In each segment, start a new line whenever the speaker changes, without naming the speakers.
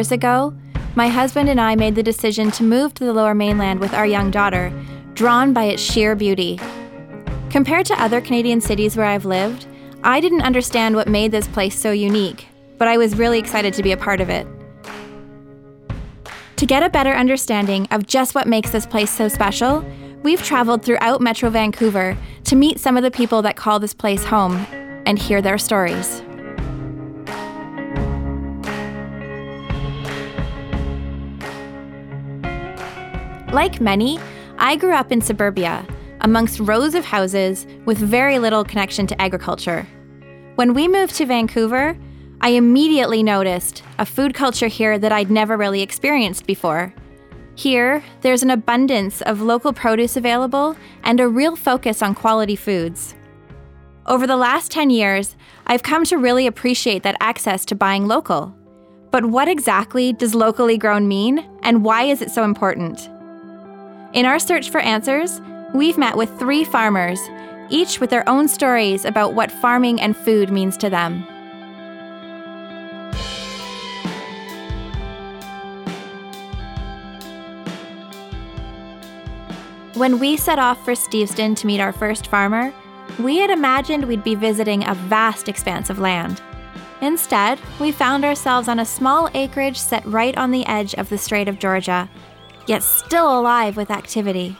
10 years ago, my husband and I made the decision to move to the lower mainland with our young daughter, drawn by its sheer beauty. Compared to other Canadian cities where I've lived, I didn't understand what made this place so unique, but I was really excited to be a part of it. To get a better understanding of just what makes this place so special, we've traveled throughout Metro Vancouver to meet some of the people that call this place home and hear their stories. Like many, I grew up in suburbia, amongst rows of houses with very little connection to agriculture. When we moved to Vancouver, I immediately noticed a food culture here that I'd never really experienced before. Here, there's an abundance of local produce available and a real focus on quality foods. Over the last 10 years, I've come to really appreciate that access to buying local. But what exactly does locally grown mean, and why is it so important? In our search for answers, we've met with three farmers, each with their own stories about what farming and food means to them. When we set off for Steveston to meet our first farmer, we had imagined we'd be visiting a vast expanse of land. Instead, we found ourselves on a small acreage set right on the edge of the Strait of Georgia, yet still alive with activity.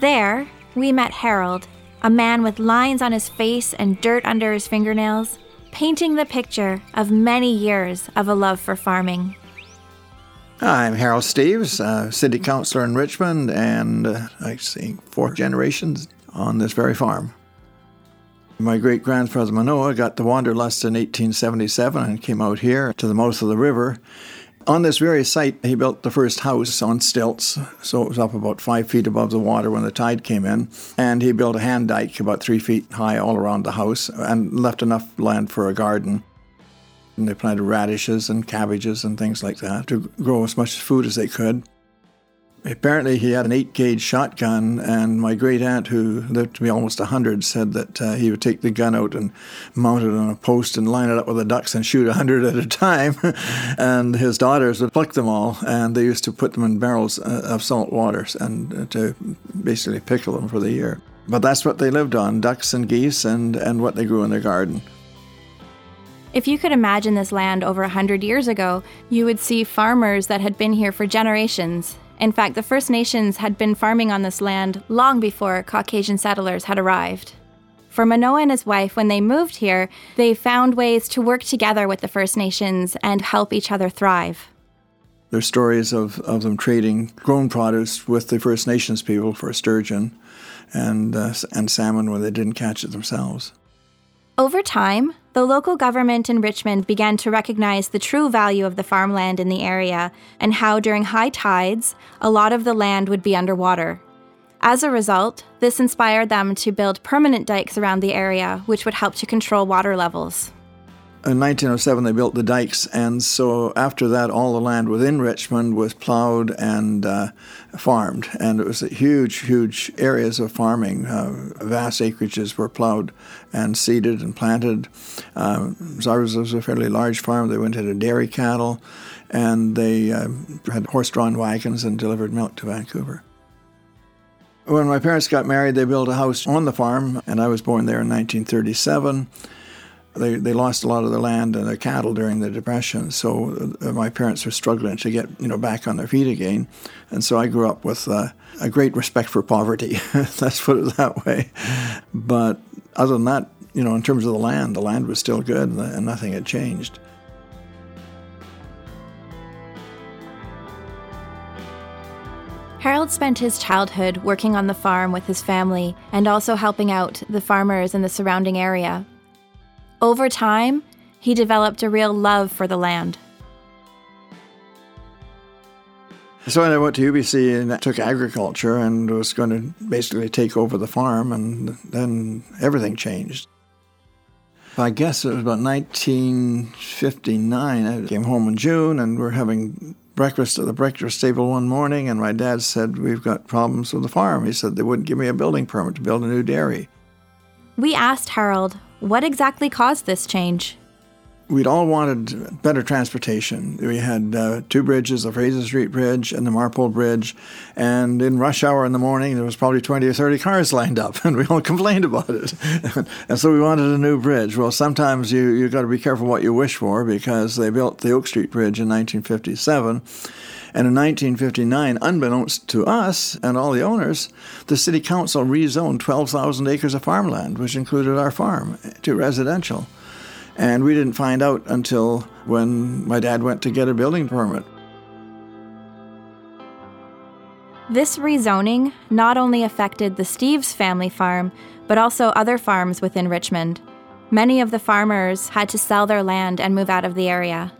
There, we met Harold, a man with lines on his face and dirt under his fingernails, painting the picture of many years of a love for farming.
Hi, I'm Harold Steves, uh, city councilor in Richmond, and uh, I see four generations on this very farm. My great grandfather Manoah got the wanderlust in 1877 and came out here to the mouth of the river on this very site, he built the first house on stilts, so it was up about five feet above the water when the tide came in. And he built a hand dike about three feet high all around the house and left enough land for a garden. And they planted radishes and cabbages and things like that to grow as much food as they could. Apparently, he had an eight gauge shotgun, and my great aunt, who lived to be almost 100, said that uh, he would take the gun out and mount it on a post and line it up with the ducks and shoot 100 at a time. and his daughters would pluck them all, and they used to put them in barrels uh, of salt water and uh, to basically pickle them for the year. But that's what they lived on ducks and geese and, and what they grew in their garden.
If you could imagine this land over a hundred years ago, you would see farmers that had been here for generations in fact, the First Nations had been farming on this land long before Caucasian settlers had arrived. For Manoah and his wife, when they moved here, they found ways to work together with the First Nations and help each other thrive.
There's stories of, of them trading grown produce with the First Nations people for sturgeon and, uh, and salmon when they didn't catch it themselves.
Over time, the local government in Richmond began to recognize the true value of the farmland in the area and how during high tides, a lot of the land would be underwater. As a result, this inspired them to build permanent dikes around the area, which would help to control water levels.
In 1907, they built the dikes, and so after that, all the land within Richmond was plowed and uh, farmed, and it was huge, huge areas of farming. Uh, vast acreages were plowed and seeded and planted. Ours was a fairly large farm. They went into dairy cattle, and they uh, had horse-drawn wagons and delivered milk to Vancouver. When my parents got married, they built a house on the farm, and I was born there in 1937 they, they lost a lot of their land and their cattle during the depression so uh, my parents were struggling to get you know back on their feet again and so i grew up with uh, a great respect for poverty. Let's put it that way. But other than that you know in terms of the land the land was still good and nothing had changed.
Harold spent his childhood working on the farm with his family and also helping out the farmers in the surrounding area over time, he developed a real love for the land.
So I went to UBC and took agriculture and was going to basically take over the farm, and then everything changed. I guess it was about 1959. I came home in June and we're having breakfast at the breakfast table one morning, and my dad said, We've got problems with the farm. He said they wouldn't give me a building permit to build a new dairy.
We asked Harold what exactly caused this change?
We'd all wanted better transportation. We had uh, two bridges, the Fraser Street Bridge and the Marpole Bridge, and in rush hour in the morning, there was probably 20 or 30 cars lined up, and we all complained about it. and so we wanted a new bridge. Well, sometimes you, you got to be careful what you wish for because they built the Oak Street Bridge in 1957. And in 1959, unbeknownst to us and all the owners, the city council rezoned 12,000 acres of farmland, which included our farm, to residential. And we didn't find out until when my dad went to get a building permit.
This rezoning not only affected the Steves family farm, but also other farms within Richmond. Many of the farmers had to sell their land and move out of the area.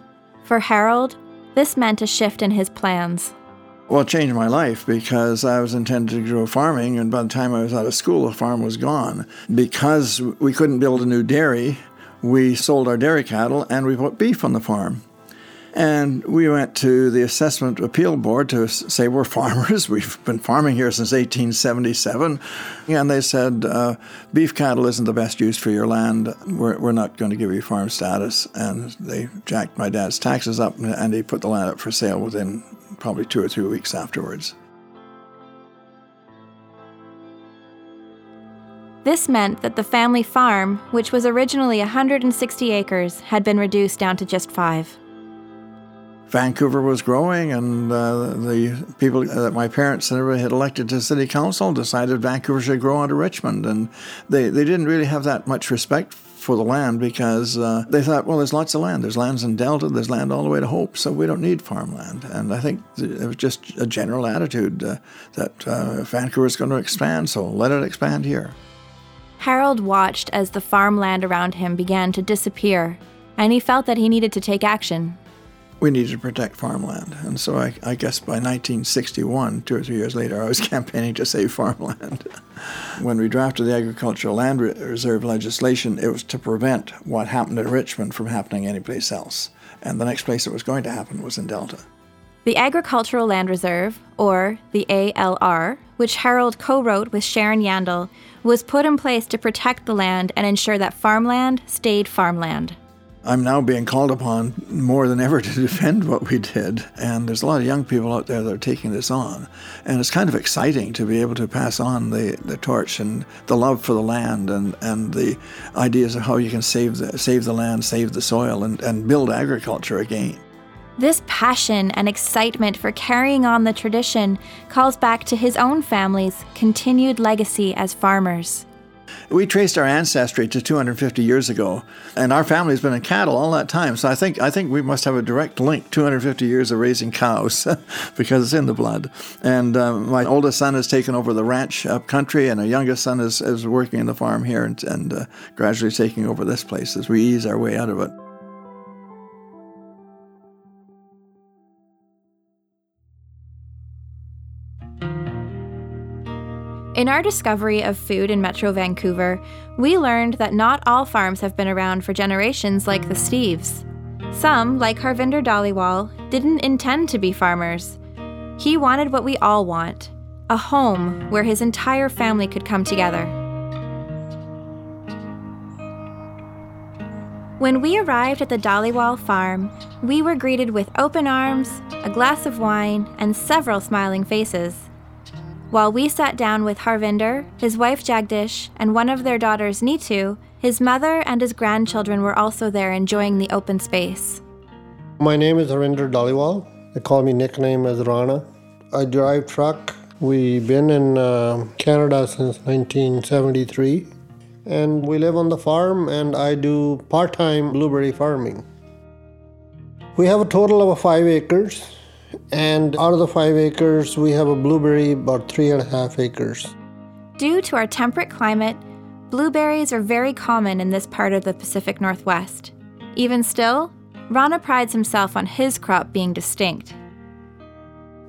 For Harold, this meant a shift in his plans.
Well, it changed my life because I was intended to go farming, and by the time I was out of school, the farm was gone. Because we couldn't build a new dairy, we sold our dairy cattle and we put beef on the farm. And we went to the Assessment Appeal Board to say we're farmers. We've been farming here since 1877. And they said, uh, beef cattle isn't the best use for your land. We're, we're not going to give you farm status. And they jacked my dad's taxes up and he put the land up for sale within probably two or three weeks afterwards.
This meant that the family farm, which was originally 160 acres, had been reduced down to just five.
Vancouver was growing, and uh, the people that my parents and everybody had elected to city council decided Vancouver should grow onto Richmond. And they, they didn't really have that much respect for the land because uh, they thought, well, there's lots of land. There's lands in Delta, there's land all the way to Hope, so we don't need farmland. And I think it was just a general attitude uh, that uh, Vancouver is going to expand, so let it expand here.
Harold watched as the farmland around him began to disappear, and he felt that he needed to take action
we needed to protect farmland. And so I, I, guess by 1961, two or three years later, I was campaigning to save farmland. when we drafted the agricultural land reserve legislation, it was to prevent what happened in Richmond from happening anyplace else. And the next place it was going to happen was in Delta.
The Agricultural Land Reserve, or the ALR, which Harold co wrote with Sharon Yandle, was put in place to protect the land and ensure that farmland stayed farmland.
I'm now being called upon more than ever to defend what we did. And there's a lot of young people out there that are taking this on. And it's kind of exciting to be able to pass on the, the torch and the love for the land and, and the ideas of how you can save the, save the land, save the soil, and, and build agriculture again.
This passion and excitement for carrying on the tradition calls back to his own family's continued legacy as farmers.
We traced our ancestry to 250 years ago, and our family's been in cattle all that time. So I think I think we must have a direct link 250 years of raising cows because it's in the blood. And um, my oldest son has taken over the ranch up country, and our youngest son is, is working in the farm here and, and uh, gradually taking over this place as we ease our way out of it.
In our discovery of food in Metro Vancouver, we learned that not all farms have been around for generations like the Steves. Some, like Harvinder Dhaliwal, didn't intend to be farmers. He wanted what we all want a home where his entire family could come together. When we arrived at the Dhaliwal farm, we were greeted with open arms, a glass of wine, and several smiling faces. While we sat down with Harvinder, his wife Jagdish, and one of their daughters Neetu, his mother and his grandchildren were also there enjoying the open space.
My name is Harvinder Dhaliwal. They call me nickname as Rana. I drive truck. We've been in uh, Canada since 1973 and we live on the farm and I do part-time blueberry farming. We have a total of 5 acres and out of the five acres, we have a blueberry about three and a half acres.
Due to our temperate climate, blueberries are very common in this part of the Pacific Northwest. Even still, Rana prides himself on his crop being distinct.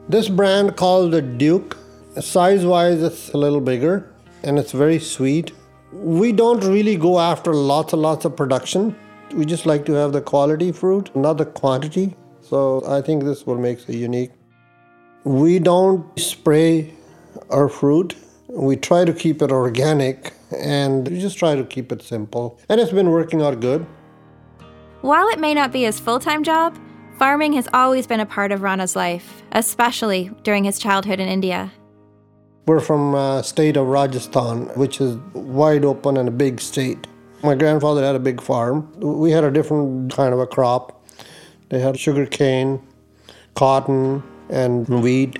This brand called the Duke, size wise, it's a little bigger and it's very sweet. We don't really go after lots and lots of production. We just like to have the quality fruit, not the quantity. So I think this what makes it unique. We don't spray our fruit. We try to keep it organic and we just try to keep it simple. And it's been working out good.
While it may not be his full time job, farming has always been a part of Rana's life, especially during his childhood in India.
We're from uh, state of Rajasthan, which is wide open and a big state. My grandfather had a big farm. We had a different kind of a crop. They had sugar cane, cotton, and wheat.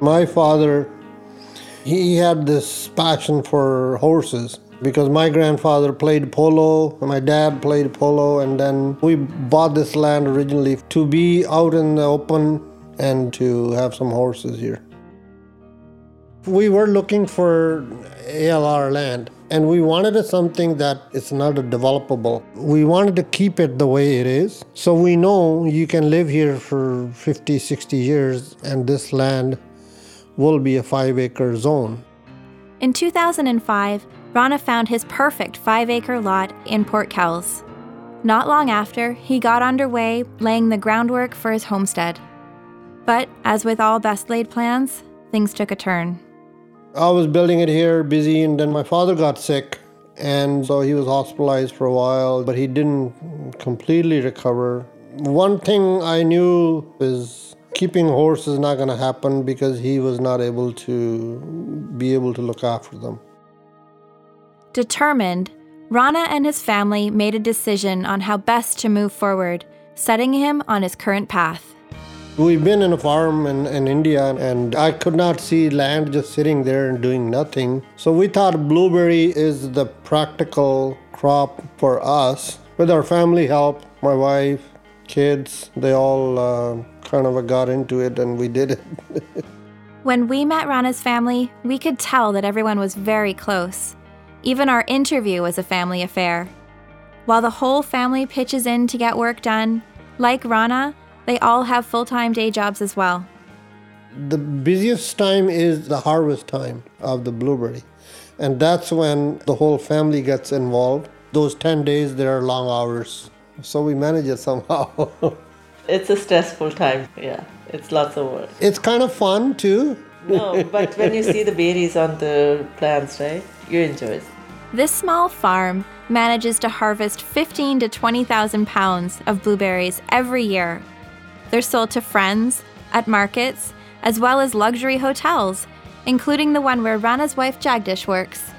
My father, he had this passion for horses because my grandfather played polo, my dad played polo, and then we bought this land originally to be out in the open and to have some horses here. We were looking for ALR land and we wanted something that is not developable. We wanted to keep it the way it is. So we know you can live here for 50, 60 years and this land will be a five acre zone.
In 2005, Rana found his perfect five acre lot in Port Kells. Not long after, he got underway laying the groundwork for his homestead. But as with all best laid plans, things took a turn.
I was building it here, busy, and then my father got sick, and so he was hospitalized for a while, but he didn't completely recover. One thing I knew is keeping horses is not going to happen because he was not able to be able to look after them.
Determined, Rana and his family made a decision on how best to move forward, setting him on his current path.
We've been in a farm in, in India and I could not see land just sitting there and doing nothing. So we thought blueberry is the practical crop for us. With our family help, my wife, kids, they all uh, kind of got into it and we did it.
when we met Rana's family, we could tell that everyone was very close. Even our interview was a family affair. While the whole family pitches in to get work done, like Rana, they all have full time day jobs as well.
The busiest time is the harvest time of the blueberry. And that's when the whole family gets involved. Those 10 days, there are long hours. So we manage it somehow.
it's a stressful time, yeah. It's lots of work.
It's kind of fun too.
no, but when you see the berries on the plants, right, you enjoy it.
This small farm manages to harvest 15 to 20,000 pounds of blueberries every year they're sold to friends, at markets, as well as luxury hotels, including the one where Rana's wife Jagdish works.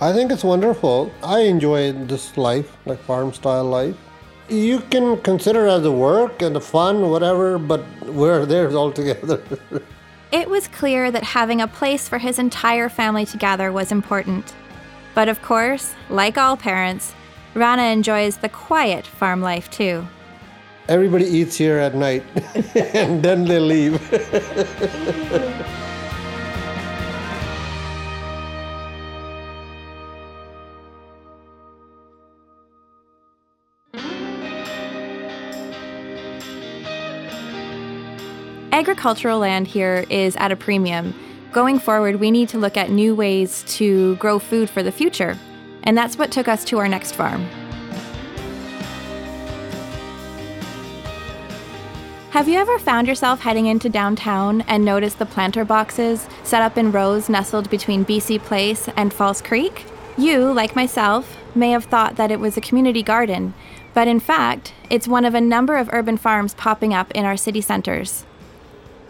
I think it's wonderful. I enjoy this life, like farm style life. You can consider it as a work and a fun, whatever, but we're there all together.
it was clear that having a place for his entire family together was important. But of course, like all parents, Rana enjoys the quiet farm life too.
Everybody eats here at night and then they leave.
Agricultural land here is at a premium. Going forward, we need to look at new ways to grow food for the future. And that's what took us to our next farm. Have you ever found yourself heading into downtown and noticed the planter boxes set up in rows nestled between BC Place and False Creek? You, like myself, may have thought that it was a community garden, but in fact, it's one of a number of urban farms popping up in our city centers.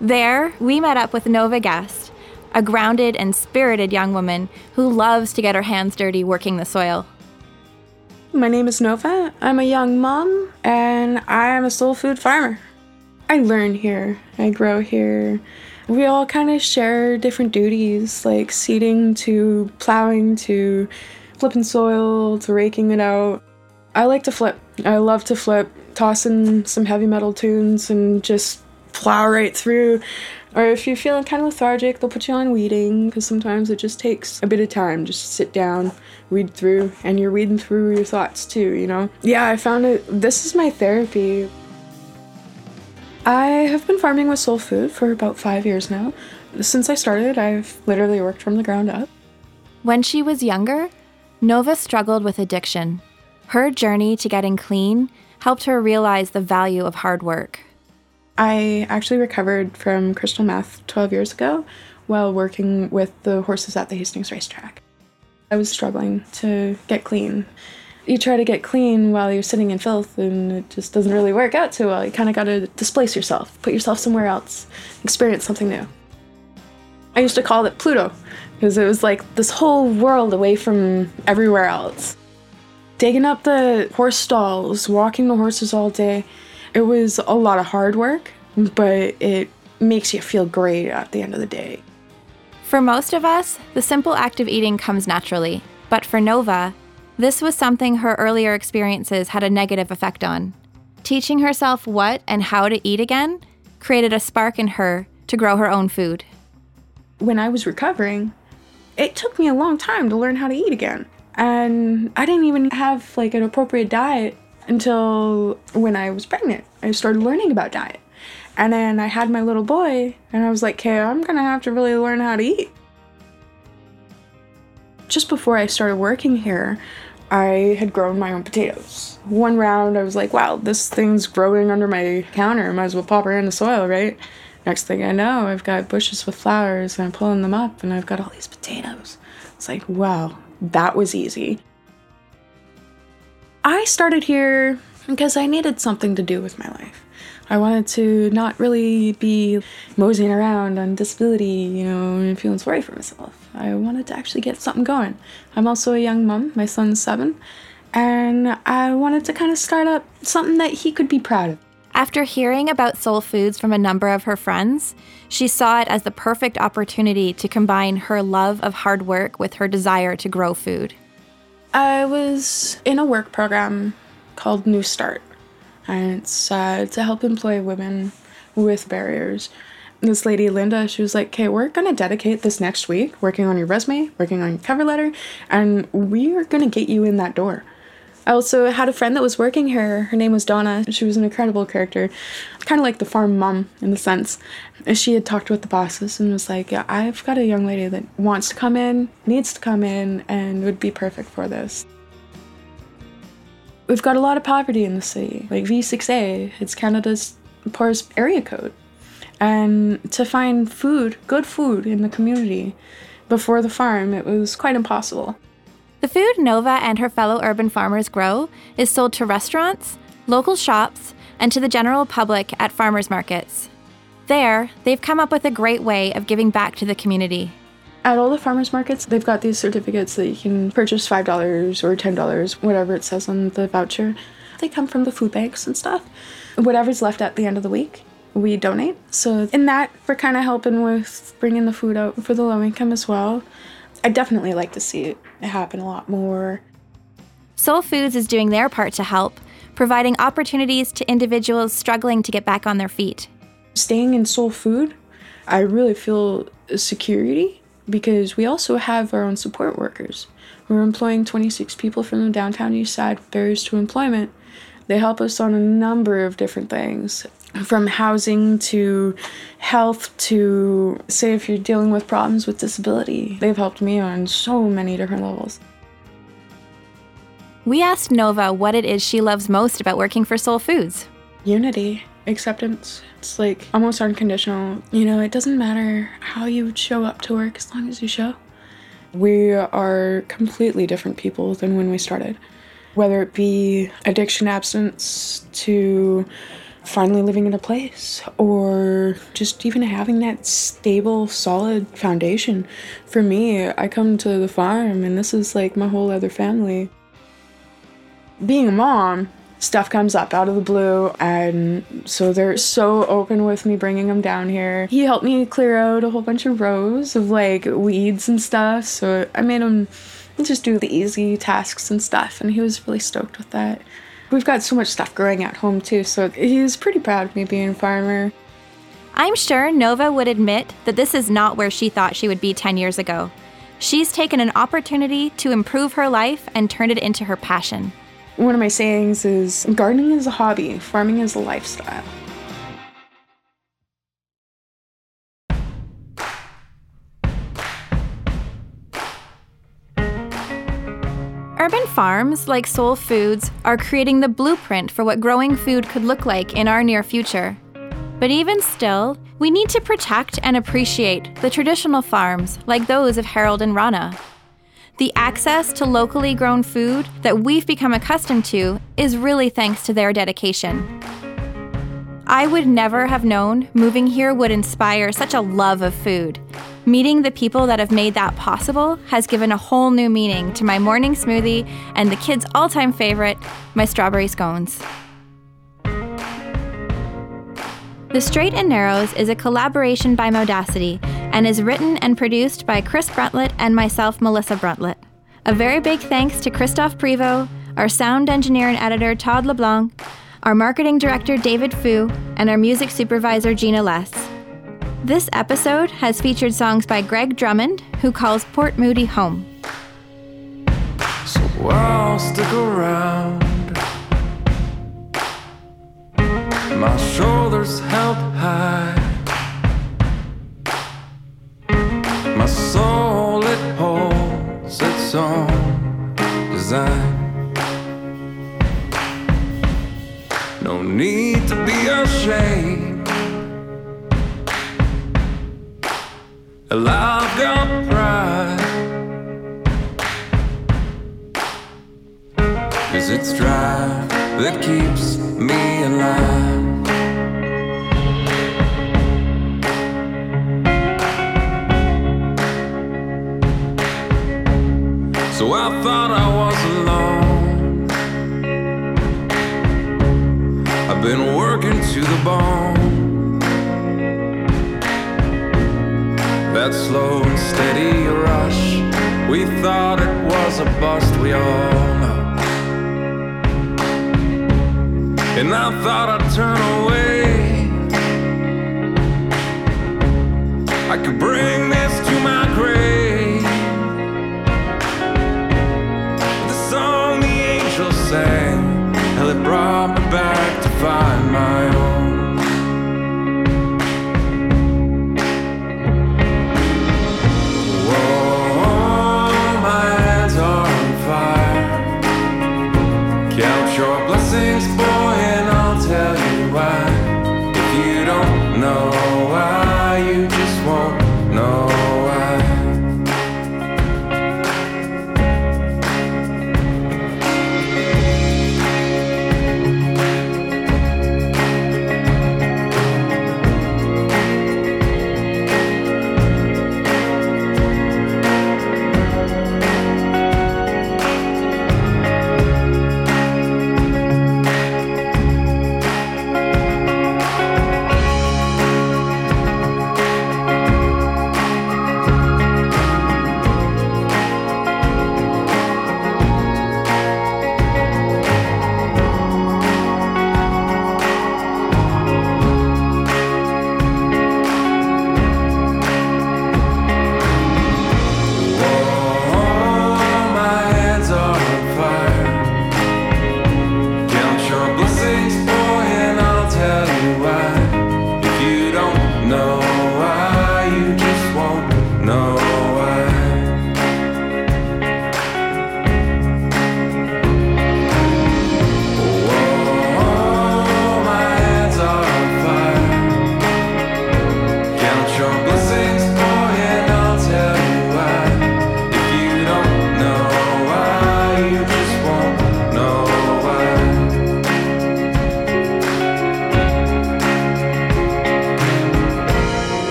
There, we met up with Nova Guest, a grounded and spirited young woman who loves to get her hands dirty working the soil.
My name is Nova. I'm a young mom and I am a Sole Food farmer. I learn here, I grow here. We all kind of share different duties like seeding to plowing to flipping soil to raking it out. I like to flip. I love to flip, toss in some heavy metal tunes and just plow right through. Or if you're feeling kind of lethargic, they'll put you on weeding because sometimes it just takes a bit of time. Just sit down, read through, and you're reading through your thoughts too, you know? Yeah, I found it. This is my therapy. I have been farming with Sole Food for about five years now. Since I started, I've literally worked from the ground up.
When she was younger, Nova struggled with addiction. Her journey to getting clean helped her realize the value of hard work.
I actually recovered from crystal meth 12 years ago while working with the horses at the Hastings racetrack. I was struggling to get clean. You try to get clean while you're sitting in filth, and it just doesn't really work out too well. You kind of got to displace yourself, put yourself somewhere else, experience something new. I used to call it Pluto because it was like this whole world away from everywhere else. Digging up the horse stalls, walking the horses all day, it was a lot of hard work, but it makes you feel great at the end of the day.
For most of us, the simple act of eating comes naturally. But for Nova, this was something her earlier experiences had a negative effect on. Teaching herself what and how to eat again created a spark in her to grow her own food.
When I was recovering, it took me a long time to learn how to eat again. And I didn't even have like an appropriate diet until when I was pregnant. I started learning about diet. And then I had my little boy, and I was like, okay, I'm gonna have to really learn how to eat. Just before I started working here, I had grown my own potatoes. One round, I was like, wow, this thing's growing under my counter. Might as well pop her in the soil, right? Next thing I know, I've got bushes with flowers and I'm pulling them up and I've got all these potatoes. It's like, wow, that was easy. I started here because I needed something to do with my life. I wanted to not really be moseying around on disability, you know, and feeling sorry for myself. I wanted to actually get something going. I'm also a young mom, my son's seven, and I wanted to kind of start up something that he could be proud of.
After hearing about Sole Foods from a number of her friends, she saw it as the perfect opportunity to combine her love of hard work with her desire to grow food.
I was in a work program called New Start and it's uh, to help employ women with barriers. This lady, Linda, she was like, okay, we're gonna dedicate this next week working on your resume, working on your cover letter, and we are gonna get you in that door. I also had a friend that was working here. Her name was Donna. She was an incredible character, kind of like the farm mom in the sense. She had talked with the bosses and was like, Yeah, I've got a young lady that wants to come in, needs to come in, and would be perfect for this. We've got a lot of poverty in the city. Like V6A, it's Canada's poorest area code. And to find food, good food in the community before the farm, it was quite impossible.
The food Nova and her fellow urban farmers grow is sold to restaurants, local shops, and to the general public at farmers markets. There, they've come up with a great way of giving back to the community.
At all the farmers markets, they've got these certificates that you can purchase $5 or $10, whatever it says on the voucher. They come from the food banks and stuff. Whatever's left at the end of the week, we donate. So, in that, we're kind of helping with bringing the food out for the low income as well. I definitely like to see it happen a lot more.
Sole Foods is doing their part to help, providing opportunities to individuals struggling to get back on their feet.
Staying in Sole Food, I really feel security because we also have our own support workers. We're employing 26 people from the downtown east side barriers to employment. They help us on a number of different things from housing to health to say if you're dealing with problems with disability. They've helped me on so many different levels.
We asked Nova what it is she loves most about working for Sole Foods.
Unity, acceptance. It's like almost unconditional. You know, it doesn't matter how you show up to work as long as you show. We are completely different people than when we started. Whether it be addiction absence to finally living in a place or just even having that stable, solid foundation. For me, I come to the farm and this is like my whole other family. Being a mom, stuff comes up out of the blue and so they're so open with me bringing him down here he helped me clear out a whole bunch of rows of like weeds and stuff so i made him just do the easy tasks and stuff and he was really stoked with that we've got so much stuff growing at home too so he's pretty proud of me being a farmer.
I'm sure nova would admit that this is not where she thought she would be 10 years ago. She's taken an opportunity to improve her life and turned it into her passion.
One of my sayings is gardening is a hobby, farming is a lifestyle.
Urban farms like Sole Foods are creating the blueprint for what growing food could look like in our near future. But even still, we need to protect and appreciate the traditional farms like those of Harold and Rana. The access to locally grown food that we've become accustomed to is really thanks to their dedication. I would never have known moving here would inspire such a love of food. Meeting the people that have made that possible has given a whole new meaning to my morning smoothie and the kids' all time favorite, my strawberry scones. The Straight and Narrows is a collaboration by Modacity and is written and produced by Chris Bruntlett and myself, Melissa Bruntlett. A very big thanks to Christophe Privo, our sound engineer and editor, Todd LeBlanc, our marketing director, David Fu, and our music supervisor, Gina Less. This episode has featured songs by Greg Drummond, who calls Port Moody home.
So I'll stick around. My shoulders held high. My soul, it holds its own design. No need to be ashamed. I've got pride. Cause it's drive that keeps me alive. So I thought I was alone. I've been working to the bone. That slow and steady rush. We thought it was a bust, we all know. And I thought I'd turn away. I could bring this to my grave. The song the angels sang, hell, it brought me back to find my own.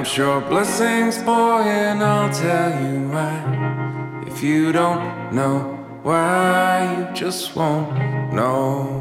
Count your blessings, boy, and I'll tell you why. If you don't know why, you just won't know